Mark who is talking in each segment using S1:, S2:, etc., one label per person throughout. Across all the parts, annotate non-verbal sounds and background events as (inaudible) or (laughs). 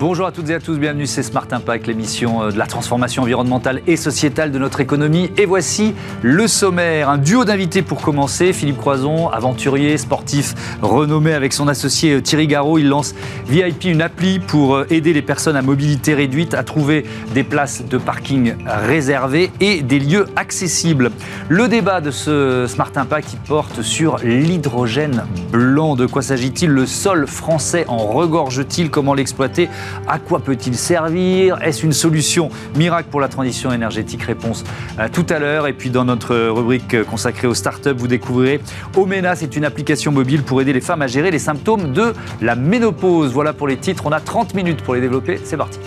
S1: Bonjour à toutes et à tous, bienvenue, c'est Smart Impact, l'émission euh, de la transformation environnementale et sociétale de notre économie. Et voici le sommaire, un duo d'invités pour commencer. Philippe Croison, aventurier, sportif, renommé avec son associé euh, Thierry Garot. Il lance VIP, une appli pour euh, aider les personnes à mobilité réduite à trouver des places de parking réservées et des lieux accessibles. Le débat de ce Smart Impact, porte sur l'hydrogène blanc. De quoi s'agit-il? Le sol français en regorge-t-il? Comment l'exploiter? À quoi peut-il servir? Est-ce une solution miracle pour la transition énergétique? Réponse euh, tout à l'heure. Et puis dans notre rubrique euh, consacrée aux startups, vous découvrirez Omena, c'est une application mobile pour aider les femmes à gérer les symptômes de la ménopause. Voilà pour les titres. On a 30 minutes pour les développer. C'est parti.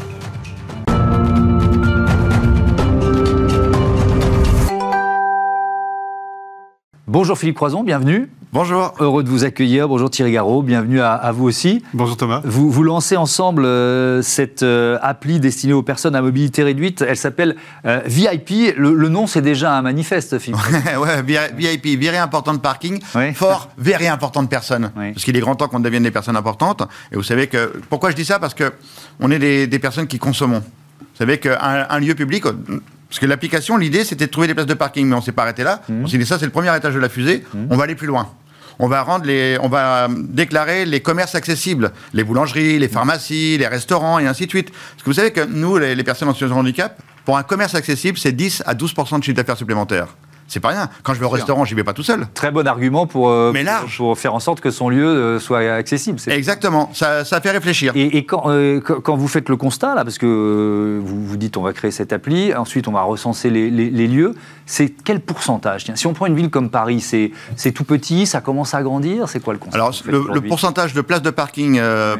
S1: Bonjour Philippe Croison, bienvenue.
S2: Bonjour.
S1: Heureux de vous accueillir. Bonjour Thierry Garot, bienvenue à, vous aussi.
S2: Bonjour Thomas.
S1: Vous, vous lancez ensemble euh, cette euh, appli destinée aux personnes à mobilité réduite. Elle s'appelle euh, VIP. Le, nom, c'est déjà un manifeste, Philippe. (laughs)
S2: ouais, VIP, virée importante parking, fort, very importante personne. Parce qu'il est grand temps qu'on devienne des personnes importantes. Et vous savez que. Pourquoi je dis ça? Parce que on est des, personnes qui consommons. Vous savez qu'un un lieu public, parce que l'application, l'idée, c'était de trouver des places de parking, mais on s'est pas arrêté là. Mmh. On s'est dit, ça, c'est le premier étage de la fusée, mmh. on va aller plus loin on va rendre les, on va déclarer les commerces accessibles, les boulangeries, les pharmacies, les restaurants et ainsi de suite. Parce que vous savez que nous, les, les personnes en situation de handicap, pour un commerce accessible, c'est 10 à 12 de chiffre d'affaires supplémentaire c'est pas rien. Quand je vais au restaurant, j'y vais pas tout seul.
S1: Très bon argument pour, euh, pour, faire en sorte que son lieu euh, soit accessible.
S2: Exactement, ça, fait réfléchir.
S1: Et, euh, quand, quand, vous faites le constat, là, parce que vous vous dites on va créer cette appli, ensuite on va recenser les, lieux, c'est quel pourcentage? Si on prend une ville comme Paris, c'est tout petit, ça commence à grandir, c'est quoi le constat
S2: Alors le, pourcentage de places de parking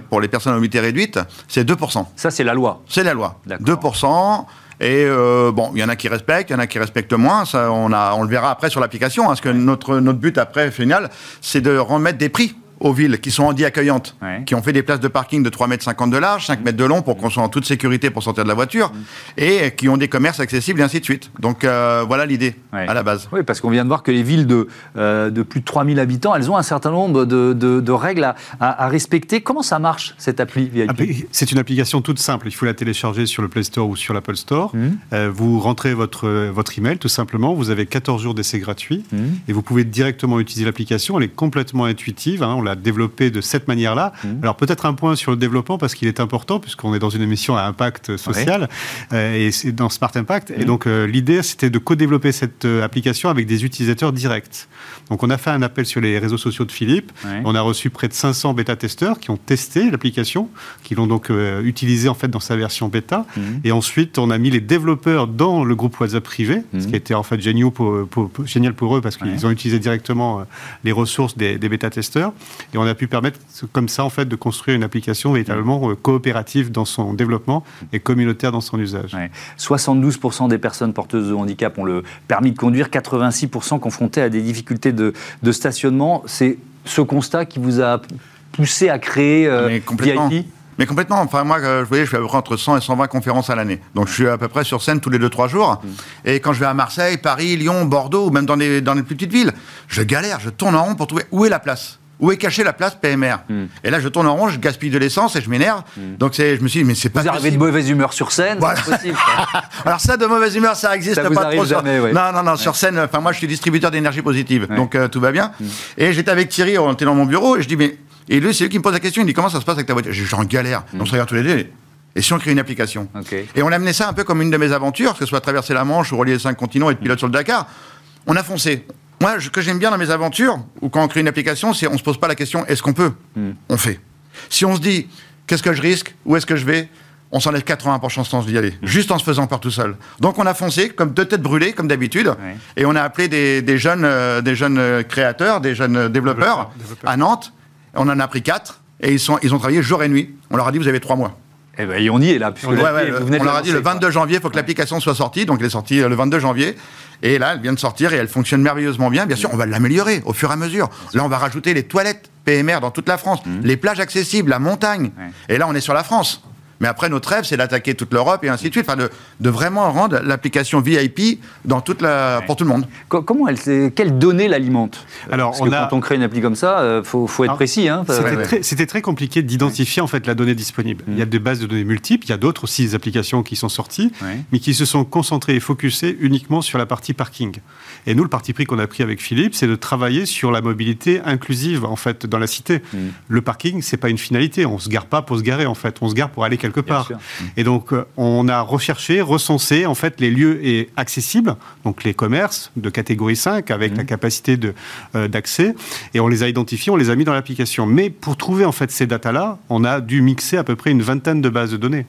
S2: pour les personnes à mobilité réduite, c'est 2%.
S1: Ça c'est la loi
S2: C'est la loi. 2%. Et euh, bon, il y en a qui respectent, il y en a qui respectent moins. Ça, on, a, on le verra après sur l'application. Hein, parce que notre, notre but après, final, c'est de remettre des prix aux villes qui sont handy accueillantes, qui ont fait des places de parking de 3 mètres 50 de large, 5 mètres de long pour qu'on soit en toute sécurité pour sortir de la voiture, et qui ont des commerces accessibles et ainsi de suite. Donc euh, voilà l'idée à la base.
S1: Oui, parce qu'on vient de voir que les villes de, euh, de plus de 3000 habitants, elles ont un certain nombre de, de, règles à, à, respecter. Comment ça marche cette appli
S3: ah, C'est une application toute simple. Il faut la télécharger sur le Play Store ou sur l'Apple Store. Mmh. Euh, vous rentrez votre, votre email tout simplement. Vous avez 14 jours d'essai gratuit mmh. et vous pouvez directement utiliser l'application. Elle est complètement intuitive. Hein. On l'a développée de cette manière-là. Mmh. Alors peut-être un point sur le développement parce qu'il est important puisqu'on est dans une émission à impact social et c'est dans Smart Impact. Et donc l'idée c'était de co-développer cette euh, application avec des utilisateurs directs. Donc on a fait un appel sur les réseaux sociaux de Philippe. On a reçu près de 500 bêta-testeurs qui ont testé l'application, qui l'ont donc euh, utilisée en fait dans sa version bêta. Mhm. Et ensuite, on a mis les développeurs dans le groupe WhatsApp privé, ce qui a été en fait génial pour, génial pour eux parce qu'ils ont utilisé directement euh, les ressources des, bêta-testeurs. Et on a pu permettre comme ça en fait de construire une application véritablement coopérative dans son développement et communautaire dans son usage.
S1: 72% des personnes porteuses de handicap ont le permis de conduire, 86% confrontés à des difficultés de, stationnement. C'est ce constat qui vous a poussé à créer euh,
S2: Mais complètement. mais complètement. Enfin, moi, euh, vous voyez, je fais à peu près entre 100 et 120 conférences à l'année. Donc, je suis à peu près sur scène tous les 2-3 jours. Mm. Et quand je vais à Marseille, Paris, Lyon, Bordeaux, ou même dans les, dans les plus petites villes, je galère, je tourne en rond pour trouver où est la place. Où est cachée la place PMR hmm. Et là, je tourne en rond, je gaspille de l'essence et je m'énerve. Hmm. Donc, je me suis dit, mais c'est pas
S1: Vous arrivez de mauvaise humeur sur scène possible, (laughs)
S2: Alors, ça, de mauvaise humeur, ça existe pas trop. Jamais, Non, non, non, sur scène, enfin, moi, je suis distributeur d'énergie positive. Donc, euh, tout va bien. Hmm. Et j'étais avec Thierry, on était dans mon bureau, et je dis, mais. Et lui, c'est lui qui me pose la question, il dit, comment ça se passe avec ta voiture? Je suis en galère. On se regarde tous les deux. Et si on crée une application? Et on a amené ça un peu comme une de mes aventures, que ce soit traverser la Manche ou relier les cinq continents et être pilote sur le Dakar. On a foncé. Moi, ce que j'aime bien dans mes aventures, ou quand on crée une application, c'est on se pose pas la question est-ce qu'on peut hmm. On fait. Si on se dit qu'est-ce que je risque Où est-ce que je vais on s'enlève 80% de chance d'y aller, hmm. juste en se faisant peur tout seul. Donc on a foncé comme deux têtes brûlées, comme d'habitude, et on a appelé des, jeunes, euh, des jeunes euh, créateurs, des jeunes développeurs, à Nantes. On en a pris quatre, et ils, sont, ils ont travaillé jour et nuit. On leur a dit vous avez trois mois.
S1: Eh ben, et on y est là.
S2: on leur a dit le 22 janvier, il faut que l'application soit sortie. Donc elle est sortie euh, le 22 janvier. Et là, elle vient de sortir et elle fonctionne merveilleusement bien. Bien sûr, on va l'améliorer au fur et à mesure. Là, on va rajouter les toilettes PMR dans toute la France, mmh. les plages accessibles, la montagne. Et là, on est sur la France. Mais après, notre rêve, c'est d'attaquer toute l'Europe et ainsi de suite, enfin, de, de vraiment rendre l'application VIP dans toute la, pour tout le monde.
S1: Comment elle, quelles données l'alimentent Alors, Parce que quand on crée une appli comme ça, il euh, faut, faut, être précis. Hein,
S3: C'était très, compliqué d'identifier en fait la donnée disponible. Il y a mm. des bases de données multiples, il y a d'autres aussi des applications qui sont sorties, mais qui se sont concentrées et focusées uniquement sur la partie parking. Et nous, le parti pris qu'on a pris avec Philippe, c'est de travailler sur la mobilité inclusive en fait dans la cité. Mm. Le parking, c'est pas une finalité. On se gare pas pour se garer en fait. On se gare pour aller quelque part. Et donc, euh, on a recherché, recensé en fait les lieux accessibles, donc les commerces de catégorie 5 avec la mmh. capacité euh, d'accès, et on les a identifiés, on les a mis dans l'application. Mais pour trouver en fait ces datas-là, on a dû mixer à peu près une vingtaine de bases de données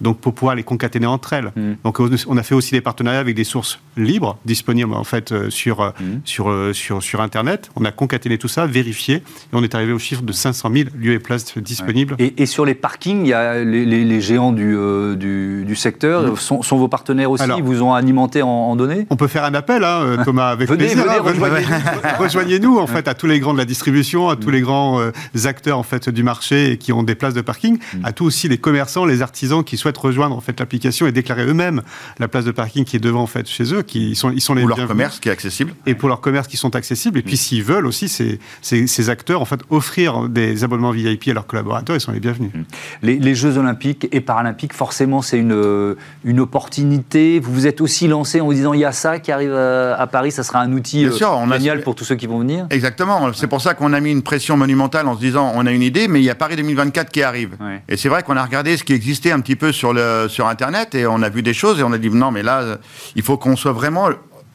S3: donc pour pouvoir les concaténer entre elles. Mm. Donc on a fait aussi des partenariats avec des sources libres disponibles en fait euh, sur, euh, mm. sur, euh, sur, sur Internet. On a concaténé tout ça, vérifié, et on est arrivé au chiffre de 500 000 lieux et places disponibles.
S1: Et, sur les parkings, il y a les, géants du, du, secteur mm. sont, sont, vos partenaires aussi, ils vous ont alimenté en, données?
S3: On peut faire un appel, hein, Thomas, avec
S1: venez,
S3: plaisir.
S1: Venez, (laughs)
S3: rejoignez-nous en fait à tous les grands de la distribution, à tous les grands acteurs en fait du marché qui ont des places de parking, à tous aussi les commerçants, les artisans qui souhaitent rejoindre en fait l'application et déclarer eux-mêmes la place de parking qui est devant en fait chez eux, qui sont ils sont les
S2: pour leur commerce qui est accessible
S3: et pour leur commerce qui sont accessibles. Et puis mm. s'ils veulent aussi ces, ces, acteurs en fait offrir des abonnements VIP à leurs collaborateurs, ils sont les bienvenus. Mm.
S1: Les, Jeux Olympiques et Paralympiques, forcément, c'est une une opportunité. Vous vous êtes aussi lancé en vous disant il y a ça qui arrive à, Paris, ça sera un outil euh, génial pour tous ceux qui vont venir.
S2: Exactement. C'est pour ça qu'on a mis une pression monumentale en se disant on a une idée, mais il y a Paris 2024 qui arrive. Et c'est vrai qu'on a regardé ce qui existait un petit peu sur le sur Internet et on a vu des choses et on a dit non, mais là, il faut qu'on soit vraiment,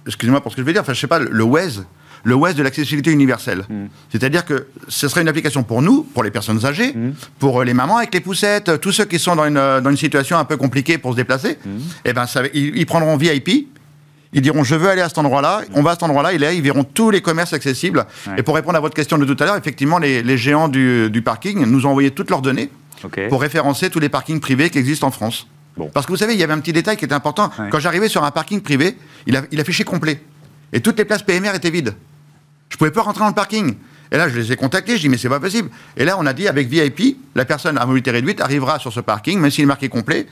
S2: excusez-moi pour ce que je vais dire, enfin, je sais pas, le WES, le WES de l'accessibilité universelle. Mm. C'est-à-dire que ce serait une application pour nous, pour les personnes âgées, mm. pour les mamans avec les poussettes, tous ceux qui sont dans une, dans une situation un peu compliquée pour se déplacer. Mm. Et eh ben, ça, ils, prendront VIP. Ils diront je veux aller à cet endroit-là, on va à cet endroit-là, et là ils verront tous les commerces accessibles. Et pour répondre à votre question de tout à l'heure, effectivement les, les géants du, du, parking nous ont envoyé toutes leurs données pour référencer tous les parkings privés qui existent en France. Parce que vous savez, il y avait un petit détail qui était important. Quand j'arrivais sur un parking privé, il, il affichait complet. Et toutes les places PMR étaient vides. Je pouvais pas rentrer dans le parking. Et là, je les ai contactés, je dis, mais c'est pas possible. Et là, on a dit, avec VIP, la personne à mobilité réduite arrivera sur ce parking, même s'il est marqué complet,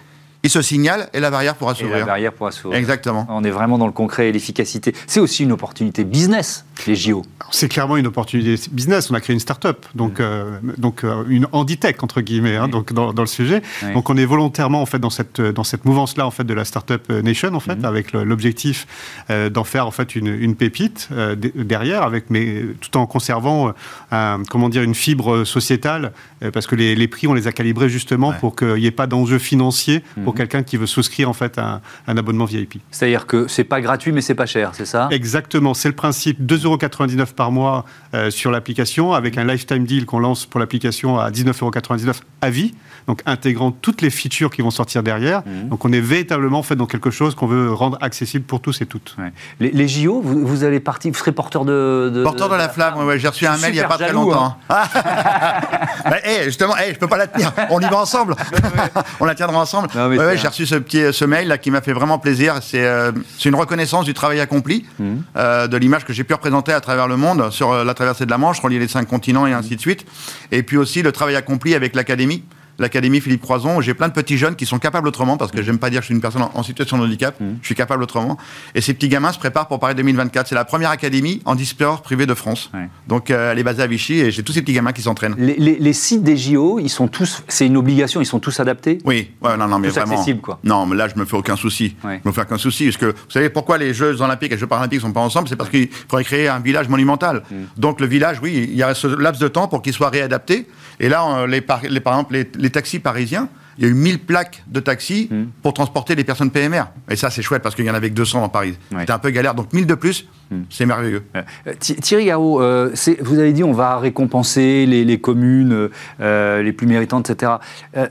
S2: il se signale et la barrière pourra s'ouvrir.
S1: La barrière pourra s'ouvrir.
S2: Exactement.
S1: On est vraiment dans le concret et l'efficacité. C'est aussi une opportunité business, les JO.
S3: C'est clairement une opportunité business. On a créé une start-up, donc, mm. euh, donc euh, une handitech, entre guillemets, hein, donc, dans, le sujet. Donc on est volontairement en fait, dans cette, dans cette mouvance-là en fait, de la Startup Nation, en fait, mm. avec l'objectif euh, d'en faire en fait, une, une pépite derrière, avec, mais, tout en conservant comment dire, une fibre sociétale, parce que les, les, prix, on les a calibrés justement pour qu'il n'y ait pas d'enjeux financiers pour. Quelqu'un qui veut souscrire en fait un, un abonnement VIP.
S1: C'est-à-dire que c'est pas gratuit mais c'est pas cher, c'est ça?
S3: Exactement, c'est le principe 2,99 euros par mois euh, sur l'application avec un lifetime deal qu'on lance pour l'application à 19,99 euros à vie, donc intégrant toutes les features qui vont sortir derrière. Mhm. Donc on est véritablement fait dans quelque chose qu'on veut rendre accessible pour tous et toutes.
S1: Les, JO, vous, allez partir, vous serez porteur de,
S2: porteur de la flamme. Ouais, j'ai reçu un mail il n'y a pas très longtemps. Hein. (laughs) bah, justement, hey, je peux pas la tenir. On y va ensemble. (laughs) on la tiendra ensemble j'ai reçu ce petit ce mail là qui m'a fait vraiment plaisir. C'est euh, une reconnaissance du travail accompli, mmh. euh, de l'image que j'ai pu représenter à travers le monde sur euh, la traversée de la Manche, relier les cinq continents et ainsi de suite. Et puis aussi le travail accompli avec l'académie l'Académie Philippe Croison, j'ai plein de petits jeunes qui sont capables autrement, parce que j'aime pas dire que je suis une personne en, situation de handicap, mmh. je suis capable autrement. Et ces petits gamins se préparent pour Paris 2024. C'est la première académie en e-sport privée de France. Donc euh, elle est basée à Vichy et j'ai tous ces petits gamins qui s'entraînent.
S1: Les, sites des JO, ils sont tous, c'est une obligation, ils sont tous adaptés?
S2: Oui, ouais, non, non, mais
S1: tous
S2: vraiment.
S1: accessibles, quoi.
S2: Non, mais là, je me fais aucun souci. Je me fais aucun souci. Parce que vous savez pourquoi les Jeux Olympiques et les Jeux Paralympiques sont pas ensemble? C'est parce qu'il faudrait créer un village monumental. Mmh. Donc le village, oui, il y a ce laps de temps pour qu'il soit réadapté. Et là, les, par, les, par exemple, les taxis parisiens, il y a eu 1000 plaques de taxi hmm. pour transporter les personnes PMR. Et ça, c'est chouette parce qu'il y en avait que 200 dans Paris. C'était un peu galère. Donc 1000 de plus. C'est merveilleux.
S1: Euh, Thierry Garot, euh, vous avez dit on va récompenser les, communes euh, les plus méritantes, etc.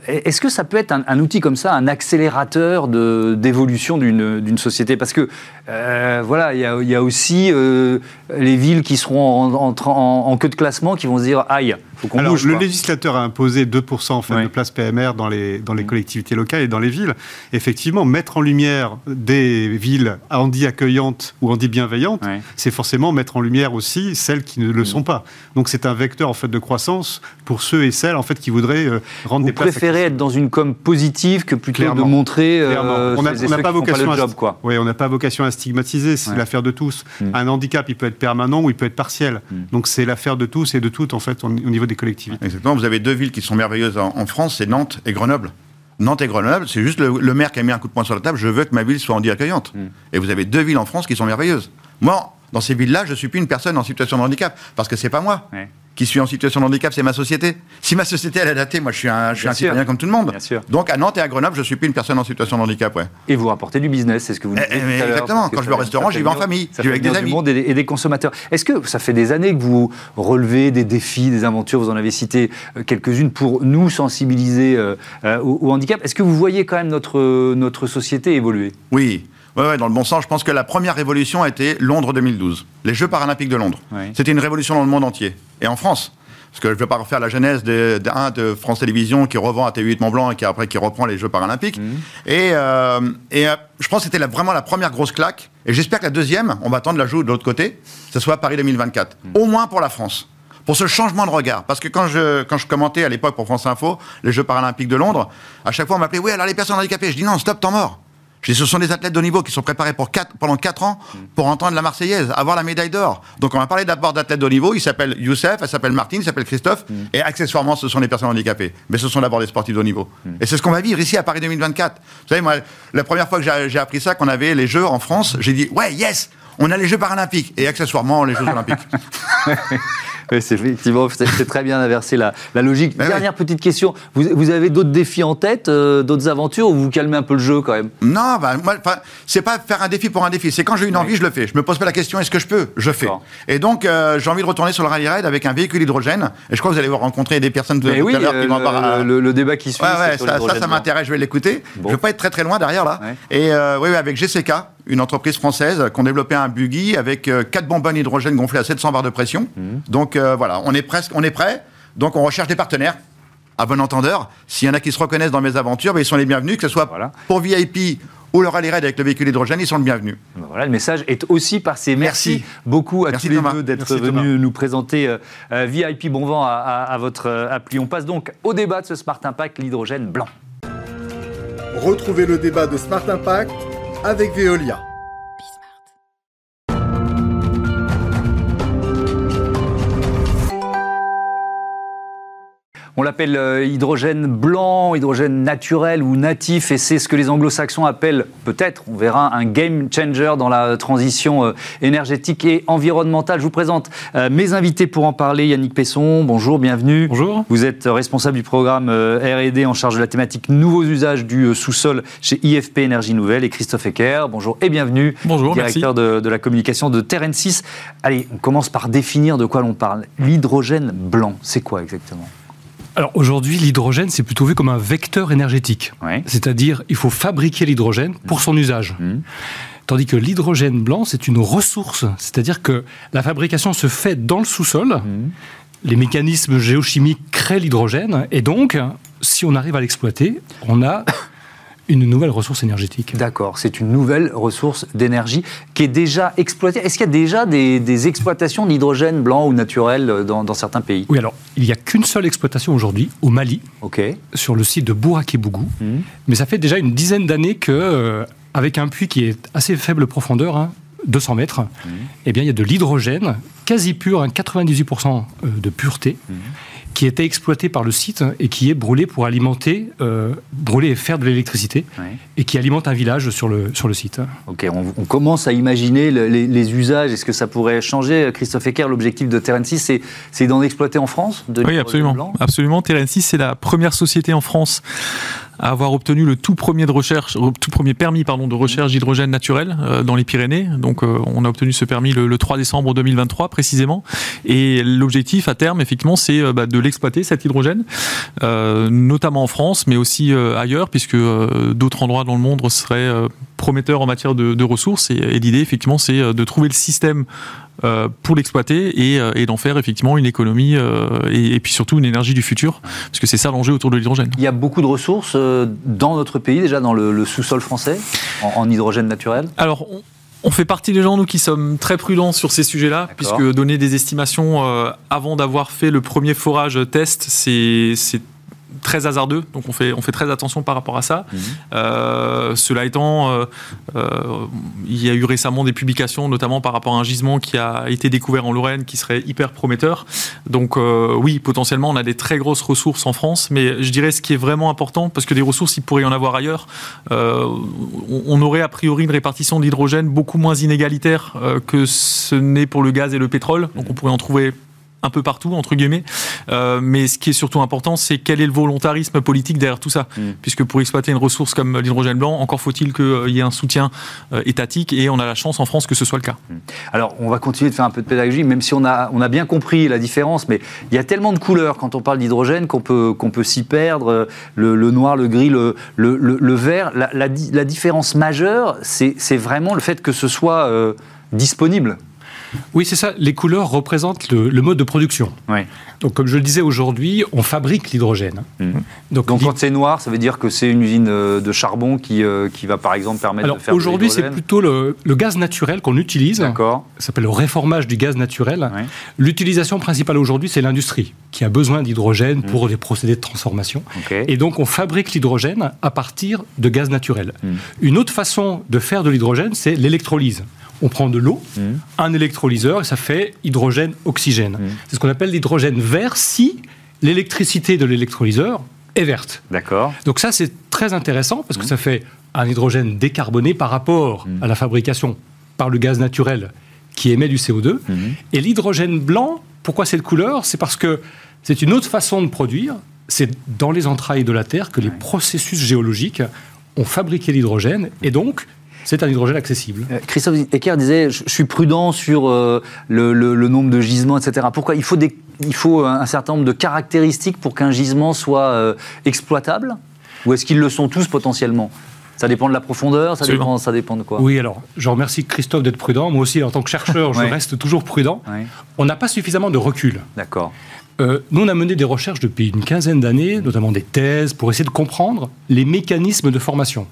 S1: Est-ce que ça peut être un, outil comme ça, un accélérateur d'évolution d'une société? Parce que, voilà, il y, a aussi les villes qui seront en, en, queue de classement qui vont se dire aïe, faut qu'on bouge.
S3: Le législateur a imposé 2% en fait, de places PMR dans les dans les collectivités locales et dans les villes. Effectivement, mettre en lumière des villes handi accueillantes ou handi bienveillantes, c'est forcément mettre en lumière aussi celles qui ne le mm. sont pas. Donc c'est un vecteur en fait de croissance pour ceux et celles en fait qui voudraient euh, rendre
S1: Vous
S3: des places.
S1: Vous préférez être dans une com positive que plutôt de montrer.
S3: Euh, on n'a pas vocation à job, quoi. Oui, on n'a pas vocation à stigmatiser. C'est l'affaire de tous. Mm. Un handicap, il peut être permanent ou il peut être partiel. Mm. Donc c'est l'affaire de tous et de toutes en fait au niveau des collectivités.
S2: Exactement. Vous avez deux villes qui sont merveilleuses en France, c'est Nantes et Grenoble. Nantes et Grenoble, c'est juste le, maire qui a mis un coup de poing sur la table. Je veux que ma ville soit en accueillante. Mm. Et vous avez deux villes en France qui sont merveilleuses. Moi, dans ces villes-là, je ne suis plus une personne en situation de handicap parce que c'est pas moi qui suis en situation de handicap, c'est ma société. Si ma société elle est adaptée, moi je suis un, je suis un citoyen comme tout le monde. Donc à Nantes et à Grenoble, je suis plus une personne en situation de handicap, ouais.
S1: Et vous rapportez du business, c'est ce que vous dites
S2: eh, eh, Exactement. Quand je vais au restaurant, j'y vais en famille,
S1: j'y vais avec des amis. Du monde et des, consommateurs. Est-ce que ça fait des années que vous relevez des défis, des aventures, vous en avez cité euh, quelques-unes pour nous sensibiliser euh, euh, au, au, handicap? Est-ce que vous voyez quand même notre, notre société évoluer?
S2: Oui. Ouais, dans le bon sens. Je pense que la première révolution a été Londres 2012, les Jeux paralympiques de Londres. C'était une révolution dans le monde entier. Et en France, parce que je ne vais pas refaire la genèse de, de, France Télévisions qui revend à TV8 Mont Blanc et qui après qui reprend les Jeux paralympiques. Mhm. Et, euh, et euh, je pense que c'était vraiment la première grosse claque. Et j'espère que la deuxième, on va attendre la joue de l'autre côté, ce soit Paris 2024. Mhm. Au moins pour la France pour ce changement de regard. Parce que quand je, quand je commentais à l'époque pour France Info, les Jeux paralympiques de Londres, à chaque fois on m'appelait, oui, alors les personnes handicapées. Je dis non, stop, temps mort. Je dis, ce sont des athlètes de haut niveau qui sont préparés pour pendant 4 ans pour entendre la Marseillaise, avoir la médaille d'or. Donc on va parler d'abord d'athlètes de haut niveau. Il s'appelle Youssef, elle s'appelle Martine, il s'appelle Christophe. Et accessoirement, ce sont des personnes handicapées. Mais ce sont d'abord des sportifs de haut niveau. Et c'est ce qu'on va vivre ici à Paris 2024. Vous savez, moi, la première fois que j'ai appris ça, qu'on avait les Jeux en France, j'ai dit, ouais, yes, on a les Jeux paralympiques et accessoirement les Jeux olympiques. (laughs)
S1: oui, c'est effectivement, c'est très bien inversé la, la logique. Dernière petite question, vous, vous avez d'autres défis en tête, euh, d'autres aventures, ou vous calmez un peu le jeu quand même?
S2: Non, bah, moi, c'est pas faire un défi pour un défi, c'est quand j'ai une envie, je le fais. Je me pose pas la question, est-ce que je peux? Je fais. Et donc, euh, j'ai envie de retourner sur le rallye raid avec un véhicule hydrogène, et je crois que vous allez rencontrer des personnes de,
S1: tout à l'heure qui vont avoir... Le, le, débat qui suit,
S2: ouais, ça, ça, ça m'intéresse, je vais l'écouter. Je vais pas être très très loin derrière là. Et euh, oui, avec GCK, une entreprise française qui a développé un buggy avec euh, quatre bonbonnes hydrogène gonflées à 700 bars de pression. Mhm. Donc euh, voilà, on est presque, on est prêt. Donc on recherche des partenaires. À bon entendeur, s'il y en a qui se reconnaissent dans mes aventures, ben, ils sont les bienvenus, que ce soit pour VIP ou le rallye raid avec le véhicule hydrogène, ils sont le bienvenu.
S1: Ben voilà, le message est aussi passé. Merci, beaucoup à tous les deux d'être venus nous présenter euh, VIP Bon Vent à, à, votre appli. On passe donc au débat de ce Smart Impact, l'hydrogène blanc.
S4: Retrouvez le débat de Smart Impact avec Veolia.
S1: On l'appelle euh, hydrogène blanc, hydrogène naturel ou natif, et c'est ce que les anglo-saxons appellent peut-être, on verra, un game changer dans la transition euh, énergétique et environnementale. Je vous présente euh, mes invités pour en parler. Yannick Pesson, bonjour, bienvenue.
S5: Bonjour.
S1: Vous êtes responsable du programme R&D en charge de la thématique nouveaux usages du sous-sol chez IFP Énergie Nouvelle, et Christophe Ecker, bonjour et bienvenue.
S5: Bonjour,
S1: directeur de, de, la communication de Terren 6. Allez, on commence par définir de quoi l'on parle. L'hydrogène blanc, c'est quoi exactement?
S5: Alors aujourd'hui, l'hydrogène, c'est plutôt vu comme un vecteur énergétique. C'est-à-dire, il faut fabriquer l'hydrogène pour son usage. Mmh. Tandis que l'hydrogène blanc, c'est une ressource. C'est-à-dire que la fabrication se fait dans le sous-sol. Mmh. Les mécanismes géochimiques créent l'hydrogène. Et donc, si on arrive à l'exploiter, on a une nouvelle ressource énergétique.
S1: D'accord, c'est une nouvelle ressource d'énergie qui est déjà exploitée. Est-ce qu'il y a déjà des, exploitations d'hydrogène blanc ou naturel dans, certains pays?
S5: Oui, alors il n'y a qu'une seule exploitation aujourd'hui au Mali, sur le site de Bouraké-Bougou. Mhm. Mais ça fait déjà une dizaine d'années que, euh, avec un puits qui est assez faible profondeur, 200 hein, mètres, mhm. eh bien, il y a de l'hydrogène quasi pur, 98% hein, euh, de pureté. Mhm qui était exploité par le site et qui est brûlé pour alimenter, euh, brûler et faire de l'électricité, et qui alimente un village sur le, sur le site.
S1: Ok, on, commence à imaginer les, usages. Est-ce que ça pourrait changer Christophe Ecker, l'objectif de Terrain 6, c'est d'en exploiter en France
S5: Oui, absolument. absolument. Terrain 6, c'est la première société en France à avoir obtenu le tout premier de recherche, tout premier permis pardon de recherche d'hydrogène naturel euh, dans les Pyrénées. Donc euh, on a obtenu ce permis le, 3 décembre 2023 précisément. Et l'objectif à terme, effectivement, c'est euh, bah, de l'exploiter cet hydrogène, notamment en France, mais aussi ailleurs, puisque d'autres endroits dans le monde seraient prometteurs en matière de, ressources. Et, et l'idée, effectivement, c'est de trouver le système euh, pour l'exploiter et, euh, d'en faire effectivement une économie euh, et, puis surtout une énergie du futur, parce que c'est ça l'enjeu autour de l'hydrogène.
S1: Il y a beaucoup de ressources dans notre pays déjà, dans le, sous-sol français, en, hydrogène naturel?
S5: Alors, on fait partie des gens, nous, qui sommes très prudents sur ces sujets-là, puisque donner des estimations euh, avant d'avoir fait le premier forage test, c'est très hasardeux, donc on fait, on fait très attention par rapport à ça. Mhm. Euh, cela étant, euh, euh, il y a eu récemment des publications, notamment par rapport à un gisement qui a été découvert en Lorraine, qui serait hyper prometteur. Donc oui, potentiellement, on a des très grosses ressources en France, mais je dirais ce qui est vraiment important, parce que des ressources, il pourrait y en avoir ailleurs, on aurait a priori une répartition de l'hydrogène beaucoup moins inégalitaire que ce n'est pour le gaz et le pétrole, donc on pourrait en trouver un peu partout, entre guillemets. Euh, mais ce qui est surtout important, c'est quel est le volontarisme politique derrière tout ça. Mm. Puisque pour exploiter une ressource comme l'hydrogène blanc, encore faut-il qu'il y ait un soutien euh, étatique et on a la chance en France que ce soit le cas. Mm.
S1: Alors, on va continuer de faire un peu de pédagogie, même si on a, on a bien compris la différence, mais il y a tellement de couleurs quand on parle d'hydrogène qu'on peut, qu'on peut s'y perdre. Le, noir, le gris, le, le, le vert. La, la, différence majeure, c'est vraiment le fait que ce soit euh, disponible.
S6: Oui, c'est ça. Les couleurs représentent le, mode de production. Donc, comme je le disais aujourd'hui, on fabrique l'hydrogène.
S1: Mmh. Donc, quand c'est noir, ça veut dire que c'est une usine euh, de charbon qui, euh, qui va, par exemple, permettre de faire
S6: Aujourd'hui, c'est plutôt le, gaz naturel qu'on utilise. D'accord. Ça s'appelle le réformage du gaz naturel. L'utilisation principale aujourd'hui, c'est l'industrie qui a besoin d'hydrogène mmh. pour les procédés de transformation. Et donc, on fabrique l'hydrogène à partir de gaz naturel. Mmh. Une autre façon de faire de l'hydrogène, c'est l'électrolyse on prend de l'eau, mmh. un électrolyseur, et ça fait hydrogène-oxygène. Mmh. C'est ce qu'on appelle l'hydrogène vert si l'électricité de l'électrolyseur est verte.
S1: D'accord.
S6: Donc ça, c'est très intéressant parce que mmh. ça fait un hydrogène décarboné par rapport à la fabrication par le gaz naturel qui émet du CO2. Et l'hydrogène blanc, pourquoi cette couleur? C'est parce que c'est une autre façon de produire. C'est dans les entrailles de la Terre que les processus géologiques ont fabriqué l'hydrogène et donc c'est un hydrogène accessible.
S1: Euh, Christophe Ecker disait je, suis prudent sur euh, le, nombre de gisements, etc. Pourquoi? Il faut, il faut un certain nombre de caractéristiques pour qu'un gisement soit euh, exploitable? Ou est-ce qu'ils le sont tous potentiellement? Ça dépend de la profondeur, ça dépend, ça dépend de quoi?
S6: Oui, alors, je remercie Christophe d'être prudent. Moi aussi, en tant que chercheur, je reste toujours prudent. On n'a pas suffisamment de recul.
S1: D'accord.
S6: nous, on a mené des recherches depuis une quinzaine d'années, notamment des thèses, pour essayer de comprendre les mécanismes de formation.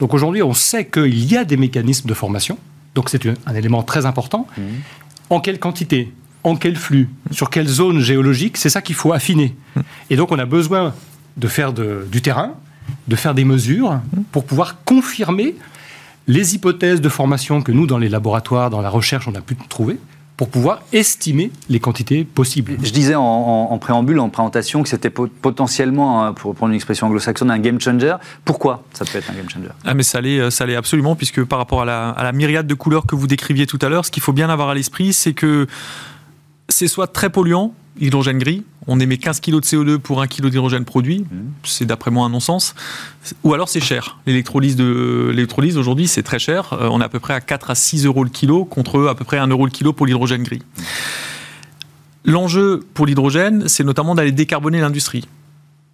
S6: Donc aujourd'hui, on sait qu'il y a des mécanismes de formation. Donc c'est un élément très important. Mmh. En quelle quantité En quel flux Sur quelle zone géologique C'est ça qu'il faut affiner. Mmh. Et donc on a besoin de faire du terrain, de faire des mesures pour pouvoir confirmer les hypothèses de formation que nous, dans les laboratoires, dans la recherche, on a pu trouver pour pouvoir estimer les quantités possibles.
S1: Je disais en, préambule, en présentation, que c'était potentiellement, hein, pour prendre une expression anglo-saxonne, un game changer. Pourquoi ça peut être un game changer?
S5: Ah mais ça l'est, euh, ça l'est absolument, puisque par rapport à la, à la myriade de couleurs que vous décriviez tout à l'heure, ce qu'il faut bien avoir à l'esprit, c'est que c'est soit très polluant, hydrogène gris, on émet 15 kg de CO2 pour 1 kg d'hydrogène produit, mmh. c'est d'après moi un non-sens, ou alors c'est cher. L'électrolyse, de, l'électrolyse aujourd'hui c'est très cher, euh, on est à peu près à 4 à 6 euros le kilo contre à peu près 1 euro le kilo pour l'hydrogène gris. L'enjeu pour l'hydrogène, c'est notamment d'aller décarboner l'industrie.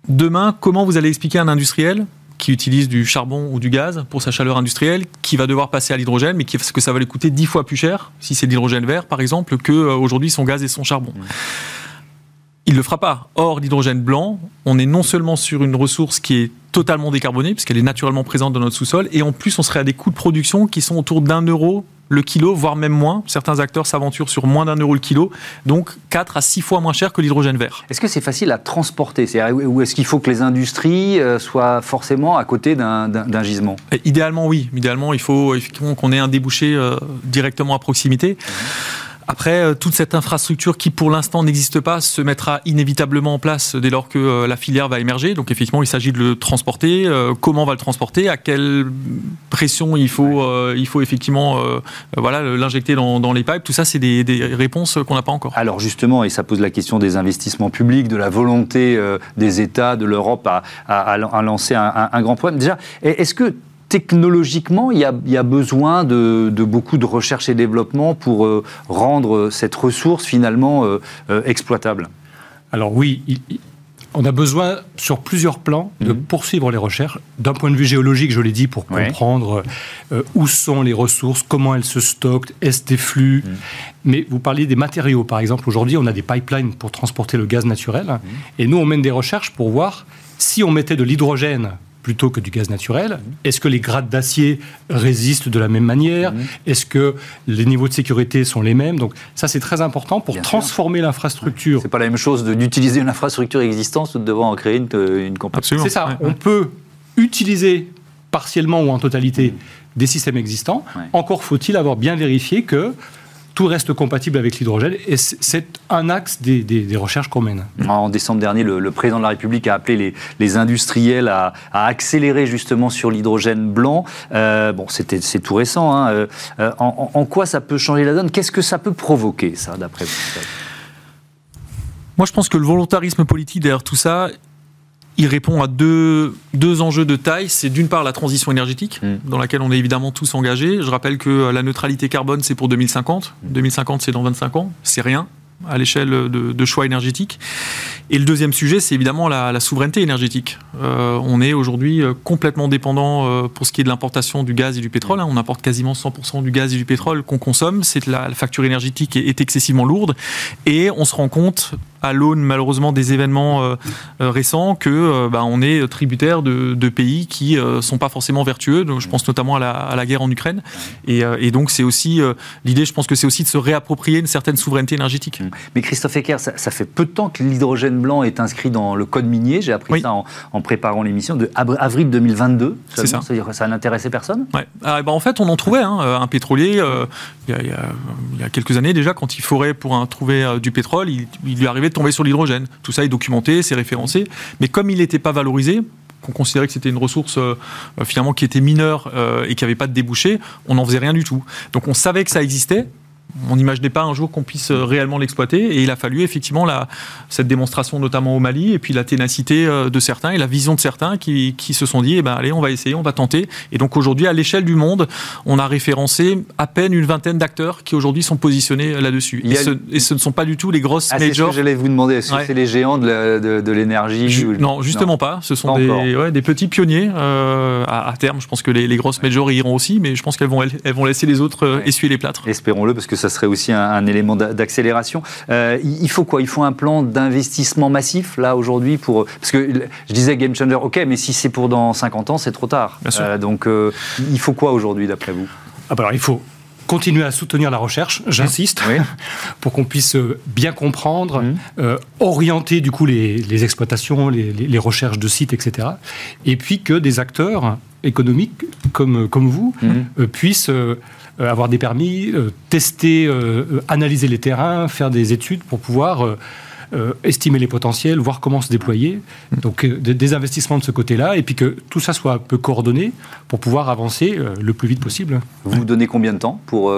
S5: Demain, comment vous allez expliquer à un industriel qui utilise du charbon ou du gaz pour sa chaleur industrielle, qui va devoir passer à l'hydrogène, mais qui, que ça va lui coûter 10 fois plus cher, si c'est de l'hydrogène vert par exemple, qu'aujourd'hui son gaz et son charbon? Mmh il ne le fera pas. Or, l'hydrogène blanc, on est non seulement sur une ressource qui est totalement décarbonée, puisqu'elle est naturellement présente dans notre sous-sol, et en plus, on serait à des coûts de production qui sont autour d'un euro le kilo, voire même moins. Certains acteurs s'aventurent sur moins d'un euro le kilo, donc 4 à 6 fois moins cher que l'hydrogène vert.
S1: Est-ce que c'est facile à transporter? Ou est-ce qu'il faut que les industries euh, soient forcément à côté d'un gisement?
S5: Idéalement, oui. Idéalement, il faut effectivement qu'on ait un débouché euh, directement à proximité. Mmh. Après, euh, toute cette infrastructure qui pour l'instant n'existe pas se mettra inévitablement en place dès lors que euh, la filière va émerger. Donc effectivement, il s'agit de le transporter. Euh, comment on va le transporter? À quelle pression il faut, il faut effectivement voilà, l'injecter dans, les pipes? Tout ça, c'est des, réponses qu'on n'a pas encore.
S1: Alors justement, et ça pose la question des investissements publics, de la volonté des États, de l'Europe à, lancer un, un grand problème. Déjà, est-ce que technologiquement, il y a, besoin de, beaucoup de recherche et développement pour euh, rendre cette ressource finalement euh, euh, exploitable
S6: Alors oui, on a besoin sur plusieurs plans de mhm. poursuivre les recherches. D'un point de vue géologique, je l'ai dit, pour comprendre où sont les ressources, comment elles se stockent, est-ce des flux. Mhm. Mais vous parliez des matériaux, par exemple. Aujourd'hui, on a des pipelines pour transporter le gaz naturel. Mhm. Et nous, on mène des recherches pour voir si on mettait de l'hydrogène plutôt que du gaz naturel Est-ce que les grades d'acier résistent de la même manière? Mhm. Est-ce que les niveaux de sécurité sont les mêmes? Donc ça, c'est très important pour transformer l'infrastructure.
S1: C'est pas la même chose d'utiliser une infrastructure existante ou de devoir en créer une, une
S6: C'est ça. On peut utiliser partiellement ou en totalité mhm. des systèmes existants. Encore faut-il avoir bien vérifié que tout reste compatible avec l'hydrogène et c'est un axe des, recherches qu'on mène.
S1: En décembre dernier, le, président de la République a appelé les, industriels à, accélérer justement sur l'hydrogène blanc. Euh, bon, c'est tout récent. Hein. Euh, euh, en, quoi ça peut changer la donne? Qu'est-ce que ça peut provoquer, ça, d'après vous?
S5: Moi, je pense que le volontarisme politique derrière tout ça, il répond à deux, deux enjeux de taille. C'est d'une part la transition énergétique, mm. dans laquelle on est évidemment tous engagés. Je rappelle que la neutralité carbone, c'est pour 2050. 2050, c'est dans 25 ans. C'est rien à l'échelle de, choix énergétiques. Et le deuxième sujet, c'est évidemment la, souveraineté énergétique. Euh, on est aujourd'hui euh, complètement dépendant euh, pour ce qui est de l'importation du gaz et du pétrole. Hein. On importe quasiment 100% du gaz et du pétrole qu'on consomme. C'est la, la, facture énergétique est, est, excessivement lourde. Et on se rend compte à l'aune malheureusement des événements euh, euh, récents que euh, bah, on est tributaire de, pays qui ne sont pas forcément vertueux. Donc, je pense notamment à la, guerre en Ukraine. Et, donc c'est aussi l'idée, je pense que c'est aussi de se réapproprier une certaine souveraineté énergétique. Mmh.
S1: Mais Christophe Ecker, ça, fait peu de temps que l'hydrogène blanc est inscrit dans le code minier. J'ai appris ça en, préparant l'émission de avril 2022. C'est ça. C'est-à-dire que ça n'intéressait personne?
S5: Ouais. Ah, bah, en fait, on en trouvait hein, un pétrolier. il, y a, quelques années déjà, quand il forait pour trouver du pétrole, il, il lui arrivait tomber sur l'hydrogène. Tout ça est documenté, c'est référencé. Mais comme il n'était pas valorisé, qu'on considérait que c'était une ressource euh, finalement qui était mineure euh, et qui n'avait pas de débouché, on n'en faisait rien du tout. Donc on savait que ça existait, on n'imaginait pas un jour qu'on puisse euh, réellement l'exploiter. Et il a fallu effectivement la, cette démonstration, notamment au Mali, et puis la ténacité euh, de certains et la vision de certains qui, se sont dit eh ben, allez, on va essayer, on va tenter. Et donc aujourd'hui, à l'échelle du monde, on a référencé à peine une vingtaine d'acteurs qui aujourd'hui sont positionnés là-dessus. Et, ce, ne sont pas du tout les grosses ah, majors.
S1: j'allais vous demander est-ce que c'est les géants de l'énergie
S5: Non, justement pas. Ce sont des, des, petits pionniers. Euh, à, terme, je pense que les, grosses majors iront aussi, mais je pense qu'elles vont, elles, vont laisser les autres essuyer les plâtres.
S1: Espérons-le, parce que ça serait aussi un, élément d'accélération. Euh, il faut quoi? Il faut un plan d'investissement massif, là, aujourd'hui, pour... Parce que je disais game changer, ok, mais si c'est pour dans 50 ans, c'est trop tard. Euh, donc, euh, il faut quoi aujourd'hui, d'après vous?
S6: Ah bah Alors, il faut continuer à soutenir la recherche, j'insiste, (laughs) pour qu'on puisse bien comprendre, mmh. orienter du coup les, exploitations, les, recherches de sites, etc. Et puis que des acteurs économiques comme, comme vous mmh. puissent euh, avoir des permis, euh, tester, euh, analyser les terrains, faire des études pour pouvoir estimer les potentiels, voir comment se déployer. Donc des investissements de ce côté-là, et puis que tout ça soit un peu coordonné pour pouvoir avancer le plus vite possible.
S1: Vous vous donnez combien de temps pour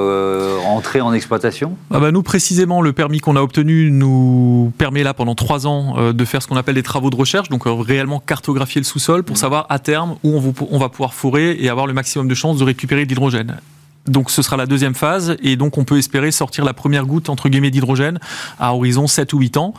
S1: entrer en exploitation?
S5: Ah bah Nous, précisément, le permis qu'on a obtenu nous permet là, pendant trois ans, de faire ce qu'on appelle des travaux de recherche, donc réellement cartographier le sous-sol pour mmh. savoir à terme où on, on va pouvoir fourrer et avoir le maximum de chances de récupérer de l'hydrogène. Donc ce sera la deuxième phase et donc on peut espérer sortir la première goutte entre guillemets d'hydrogène à horizon 7 ou 8 ans.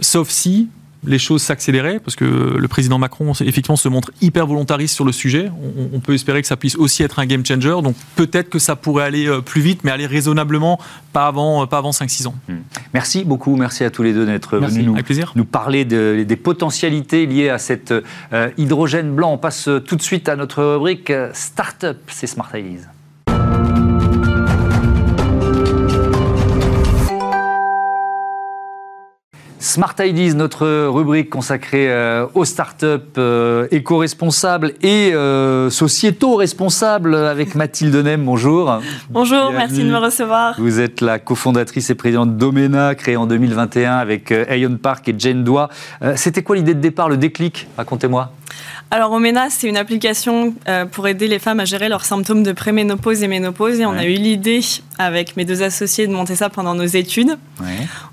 S5: Sauf si les choses s'accéléraient, parce que le président Macron effectivement se montre hyper volontariste sur le sujet. On, peut espérer que ça puisse aussi être un game changer. Donc peut-être que ça pourrait aller euh, plus vite, mais aller raisonnablement, pas avant, euh, pas avant 5-6 ans. Hmm.
S1: Merci beaucoup, merci à tous les deux d'être venus nous, nous, parler des potentialités liées à cet euh, hydrogène blanc. On passe tout de suite à notre rubrique Startup, c'est Smart Ideas. Smart Ideas, notre rubrique consacrée euh, aux startups euh, éco-responsables et euh, sociétaux responsables avec Mathilde Nem. Bonjour.
S7: Bonjour, merci de me recevoir.
S1: Vous êtes la cofondatrice et présidente d'Omena, créée en 2021 avec Ayon Park et Jane Doa. C'était quoi l'idée de départ, le déclic? Racontez-moi.
S7: Alors, Omena, c'est une application euh, pour aider les femmes à gérer leurs symptômes de préménopause et ménopause. Et on a eu l'idée, avec mes deux associés, de monter ça pendant nos études.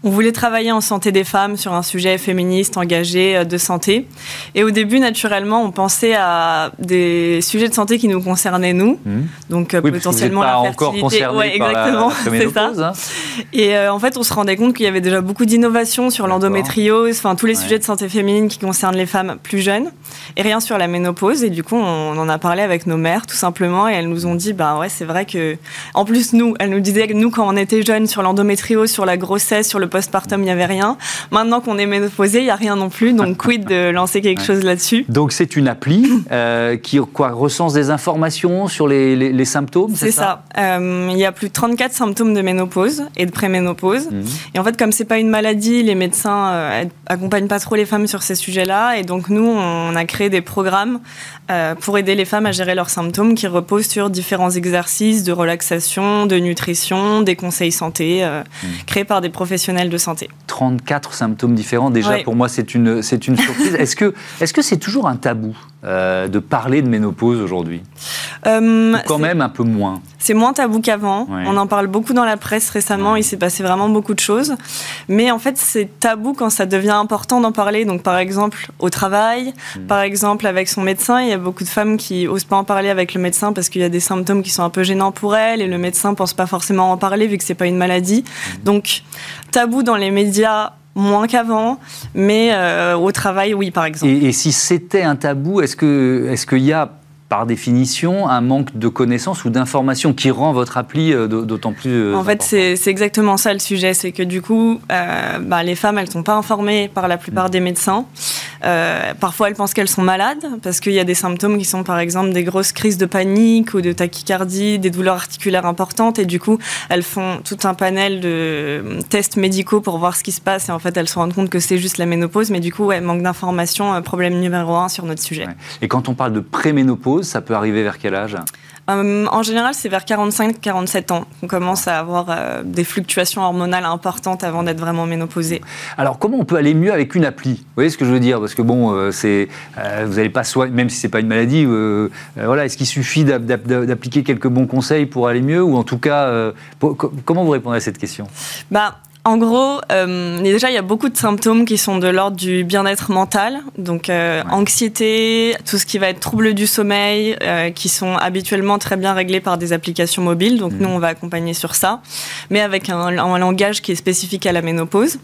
S7: On voulait travailler en santé des femmes sur un sujet féministe, engagé, euh, de santé. Et au début, naturellement, on pensait à des sujets de santé qui nous concernaient, nous. Mmh. Donc, euh, potentiellement
S1: la fertilité.
S7: Ouais, exactement, (laughs) c'est ça. Hein. Et en fait, on se rendait compte qu'il y avait déjà beaucoup d'innovations sur l'endométriose, enfin, tous les sujets de santé féminine qui concernent les femmes plus jeunes. Et rien sur la ménopause. Et du coup, on en a parlé avec nos mères, tout simplement, et elles nous ont dit, bah ouais, c'est vrai que, en plus, nous, elles nous disaient que nous, quand on était jeunes, sur l'endométriose, sur la grossesse, sur le postpartum, il n'y avait rien. Maintenant qu'on est ménopausé, il n'y a rien non plus. Donc, quid de lancer quelque chose là-dessus?
S1: Donc, c'est une appli euh, qui quoi, recense des informations sur les, symptômes
S7: C'est ça? Euh, il y a plus de 34 symptômes de ménopause et de préménopause. Mhm. Et en fait, comme c'est pas une maladie, les médecins euh, accompagnent pas trop les femmes sur ces sujets-là. Et donc, nous, on a créé des programmes euh, pour aider les femmes à gérer leurs symptômes qui reposent sur différents exercices de relaxation, de nutrition, des conseils santé euh, hmm. créés par des professionnels de santé.
S1: 34 symptômes différents, déjà pour moi c'est une, c'est une surprise. (laughs) est-ce que est-ce que c'est toujours un tabou? Euh, de parler de ménopause aujourd'hui Quand même un peu moins.
S7: C'est moins tabou qu'avant. On en parle beaucoup dans la presse récemment. Il s'est passé vraiment beaucoup de choses. Mais en fait, c'est tabou quand ça devient important d'en parler. Donc, par exemple, au travail, hmm. par exemple, avec son médecin. Il y a beaucoup de femmes qui osent pas en parler avec le médecin parce qu'il y a des symptômes qui sont un peu gênants pour elles et le médecin pense pas forcément en parler vu que c'est pas une maladie. Hmm. Donc, tabou dans les médias moins qu'avant, mais euh, au travail, oui, par exemple.
S1: Et, si c'était un tabou, est-ce qu'il est qu'il y a par définition, un manque de connaissances ou d'informations qui rend votre appli euh, d'autant plus. Euh,
S7: en fait, c'est exactement ça le sujet. C'est que du coup, euh, bah, les femmes, elles ne sont pas informées par la plupart mm. des médecins. parfois, elles pensent qu'elles sont malades parce qu'il y a des symptômes qui sont, par exemple, des grosses crises de panique ou de tachycardie, des douleurs articulaires importantes. Et du coup, elles font tout un panel de tests médicaux pour voir ce qui se passe. Et en fait, elles se rendent compte que c'est juste la ménopause. Mais du coup, ouais, manque d'informations, problème numéro un sur notre sujet.
S1: Et quand on parle de préménopause, ça peut arriver vers quel âge?
S7: Euh, en général, c'est vers 45-47 ans qu'on commence à avoir euh, des fluctuations hormonales importantes avant d'être vraiment ménopausé.
S1: Alors, comment on peut aller mieux avec une appli? Vous voyez ce que je veux dire? Parce que bon, euh, c'est, vous n'allez pas soigner, même si c'est pas une maladie. voilà, est-ce qu'il suffit d'appliquer quelques bons conseils pour aller mieux, ou en tout cas, comment vous répondez à cette question?
S7: Bah, en gros, euh, déjà, il y a beaucoup de symptômes qui sont de l'ordre du bien-être mental, donc euh, anxiété, tout ce qui va être trouble du sommeil, euh, qui sont habituellement très bien réglés par des applications mobiles. Donc mmh. nous, on va accompagner sur ça, mais avec un, un, langage qui est spécifique à la ménopause.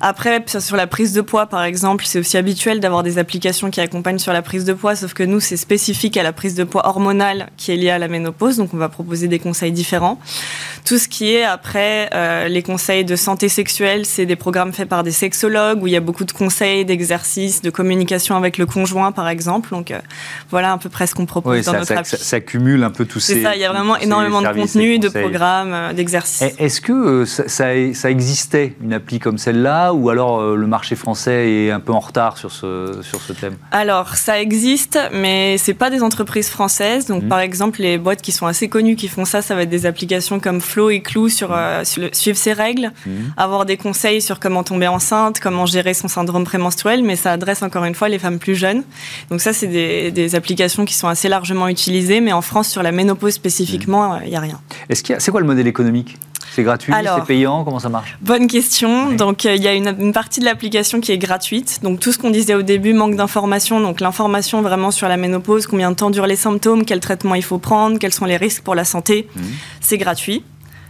S7: Après, sur la prise de poids, par exemple, c'est aussi habituel d'avoir des applications qui accompagnent sur la prise de poids, sauf que nous, c'est spécifique à la prise de poids hormonale qui est liée à la ménopause, donc on va proposer des conseils différents. Tout ce qui est après les conseils de santé sexuelle, c'est des programmes faits par des sexologues où il y a beaucoup de conseils, d'exercices, de communication avec le conjoint, par exemple. Donc euh, voilà un peu près ce qu'on propose dans notre
S1: ça, ça, cumule un peu tous ces.
S7: C'est ça, il y a vraiment énormément de contenu, de programmes, euh, d'exercices.
S1: Est-ce que euh, ça, existait une appli comme celle-là ou alors le marché français est un peu en retard sur ce, sur ce thème?
S7: Alors ça existe, mais c'est pas des entreprises françaises. Donc mmh. par exemple, les boîtes qui sont assez connues qui font ça, ça va être des applications comme Flow et Clou sur, mmh. suivre ses règles. Mmh avoir des conseils sur comment tomber enceinte, comment gérer son syndrome prémenstruel, mais ça adresse encore une fois les femmes plus jeunes. Donc ça, c'est des, applications qui sont assez largement utilisées, mais en France, sur la ménopause spécifiquement, il n'y a rien.
S1: Est-ce qu'il c'est quoi le modèle économique? C'est gratuit, c'est payant, comment ça marche?
S7: Bonne question. Donc euh, il y a une, une, partie de l'application qui est gratuite. Donc tout ce qu'on disait au début, manque d'information. Donc l'information vraiment sur la ménopause, combien de temps durent les symptômes, quel traitement il faut prendre, quels sont les risques pour la santé, mmh. c'est gratuit.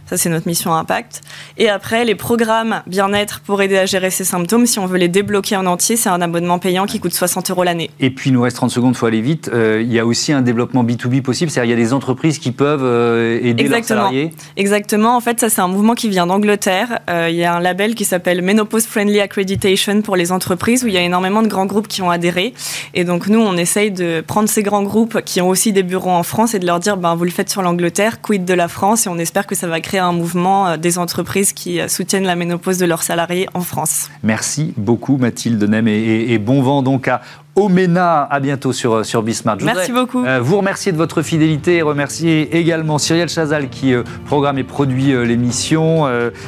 S7: Ça, c'est notre mission impact. Et après, les programmes bien-être pour aider à gérer ces symptômes, si on veut les débloquer en entier, c'est un abonnement payant qui coûte 60 euros l'année.
S1: Et puis, il nous reste 30 secondes, il faut aller vite. Euh, il y a aussi un développement B2B possible, c'est-à-dire il y a des entreprises qui peuvent euh, aider
S7: Exactement.
S1: leurs salariés
S7: Exactement. En fait, ça, c'est un mouvement qui vient d'Angleterre. Euh, il y a un label qui s'appelle Menopause Friendly Accreditation pour les entreprises, où il y a énormément de grands groupes qui ont adhéré. Et donc, nous, on essaye de prendre ces grands groupes qui ont aussi des bureaux en France et de leur dire, ben, vous le faites sur l'Angleterre, quid de la France, et on espère que ça va créer un mouvement euh, des entreprises qui euh, soutiennent la ménopause de leurs salariés en France.
S1: Merci beaucoup Mathilde Nem et, bon vent donc à Omena. À bientôt sur, euh, sur Bismart.
S7: Merci beaucoup.
S1: vous remercier de votre fidélité et remercier également Cyrielle Chazal qui programme et produit l'émission,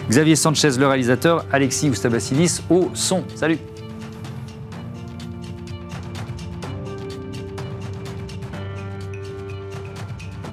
S1: Xavier Sanchez le réalisateur, Alexis Oustabassilis au son. Salut